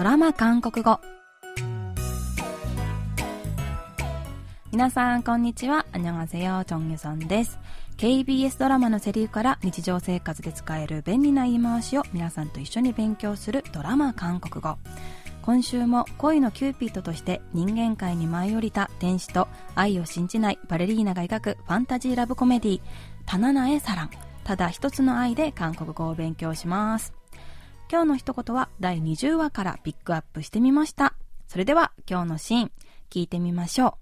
ドラマ韓国語。皆さんこんにちは。안녕하세요 チョンユソンです KBS ドラマのセリフから日常生活で使える便利な言い回しを皆さんと一緒に勉強するドラマ韓国語。今週も恋のキューピッドとして人間界に舞い降りた天使と愛を信じないバレリーナが描くファンタジーラブコメディ단, 하나의 사랑 ただ一つの愛で韓国語を勉強します。今日の一言は第20話からピックアップしてみましたそれでは今日のシーン聞いてみましょう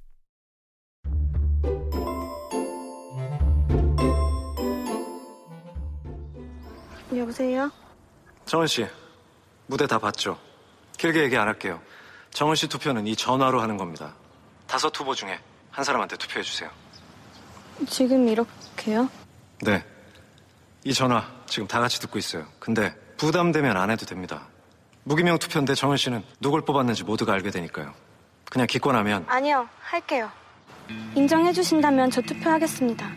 여보세요정은씨무대다봤죠 길게 얘기 안 할게요. 정은 씨 투표는 이 전화로 하는 겁니다. 다섯 후보 중에 한 사람한테 투표해 주세요. 지금 이렇게요? 네. 이 전화 지금 다 같이 듣고 있어요. 근데 부담되면 안 해도 됩니다. 무기명 투표인데 정은 씨는 누굴 뽑았는지 모두가 알게 되니까요. 그냥 기권하면 아니요, 할게요. 인정해 주신다면 저 투표하겠습니다.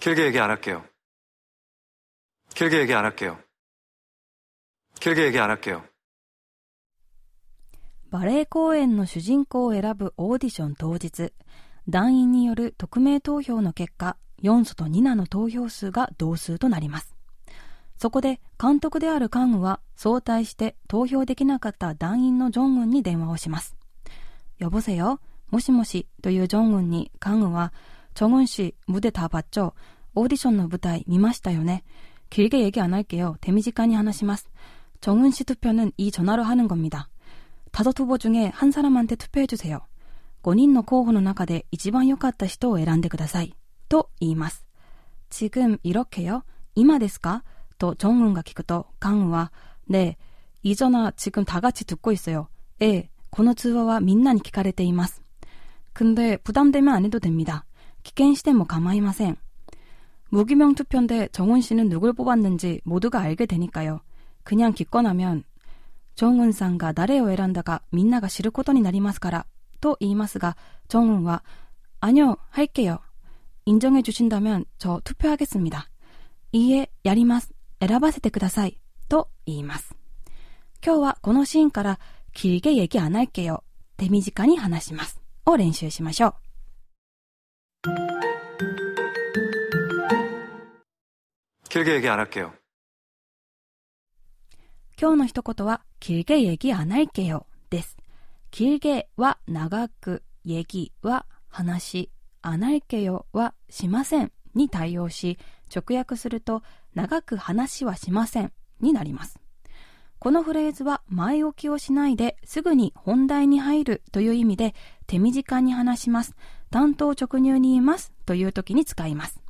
길게 얘기 안 할게요. 길게 얘기 안 할게요. 길게 얘기 안 할게요. バレエ公演の主人公を選ぶオーディション当日、団員による匿名投票の結果、 ヨンソとニナの投票数が同数となります。そこで監督であるカングは早退して投票できなかった団員のジョンウンに電話をします。呼ぼせよ、もしもしというジョンウンにカングは、ジョンウン氏、無でたばっちょ、オーディションの舞台見ましたよね。 길게 얘기 안 할게요. 데미지까지 하나시마스. 정은 씨 투표는 이 전화로 하는 겁니다. 다섯 후보 중에 한 사람한테 투표해주세요. 5人の候補の中で 이지반 良かった人を選んでください。 と言います. 지금 이렇게요? 이마 데스까? 또 정은가 기크또 강우와 네, 이 전화 지금 다 같이 듣고 있어요. 예, この通話はみんなに聞かれています. 근데 부담되면 안 해도 됩니다. 危険しても構いません. 무기명 투표인데 정훈 씨는 누굴 뽑았는지 모두가 알게 되니까요. 그냥 기권하면 정훈さんが 나레오 에란다가 민나가 싫을 ことになりますから또 言いますが 정훈과 아니요 할게요. 인정해 주신다면 저 투표하겠습니다. 이에 야리마스 選ばせてください또 言います。今日はこのシーンから 길게 얘기 안 할게요. 데미지까지 話しますを練習しましょう。 길게 얘기 안 할게요. 今日の一言は 길게 얘기 안 할게요 です. 길게は 長く 얘기は 話 안 할게요 はしませんに対応し直訳すると長く話はしませんになります。この フレーズは前置きをしないですぐに本題に入るという意味で手短に話します。担当直入に言いますという時に使います。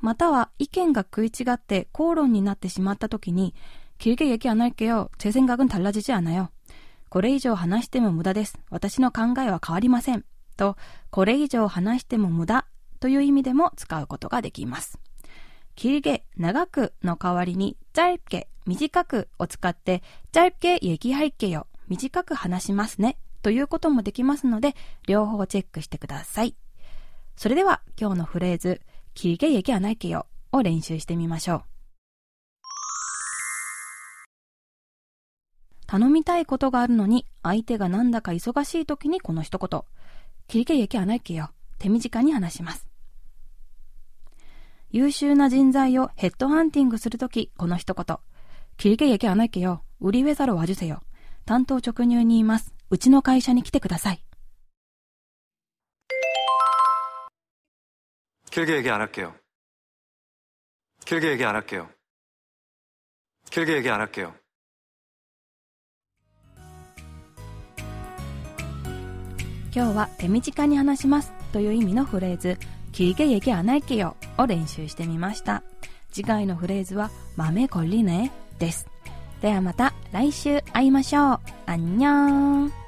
または意見が食い違って口論になってしまった時に길게얘기안할게요제생각은달라지지않아요これ以上話しても無駄です。私の考えは変わりません。 と、これ以上話しても無駄という意味でも使うことができます。길게長くの代わりに짧게短くを使って짧게얘기할게요短く話しますねということもできますので両方チェックしてください。それでは今日のフレーズ길게얘기안할게요を練習してみましょう。頼みたいことがあるのに相手がなんだか忙しい時にこの一言。 길게얘기안할게요手短に話します。優秀な人材をヘッドハンティングするとき、この一言。길게얘기안할게요売り上ざるわじせよ。担当直入に言います。うちの会社に来てください。 길게 얘기 안 할게요. 길게 얘기 안 할게요. 길게 얘기 안 할게요. 今日は手短に話しますという意味のフレーズ 길게 얘기 안 할게요 を練習してみました。次回のフレーズは맘에 걸리네 です。ではまた来週会いましょう。안녕